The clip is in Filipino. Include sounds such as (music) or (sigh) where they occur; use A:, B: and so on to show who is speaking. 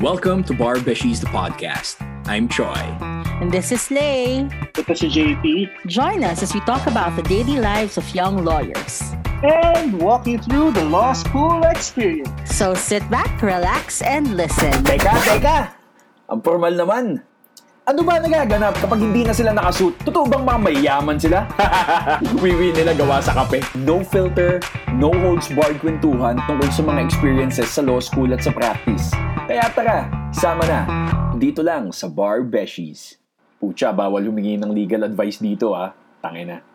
A: Welcome to Bar Beshies, the podcast. I'm Choi.
B: And this is Lay.
C: Ito si JP.
B: Join us as we talk about the daily lives of young lawyers.
C: And walk you through the law school experience.
B: So sit back, relax, and listen.
D: Teka, teka! Ang formal naman. Ano ba nagaganap kapag hindi na sila nakasuit? Totoo bang mga mayayaman sila? (laughs) Wiwi nila gawa sa kape. No filter, no holds barred kwentuhan tungkol sa mga experiences sa law school at sa practice. Kaya tara, sama na. Dito lang sa Bar Beshies. Pucha, bawal humingi ng legal advice dito ah. Tangina.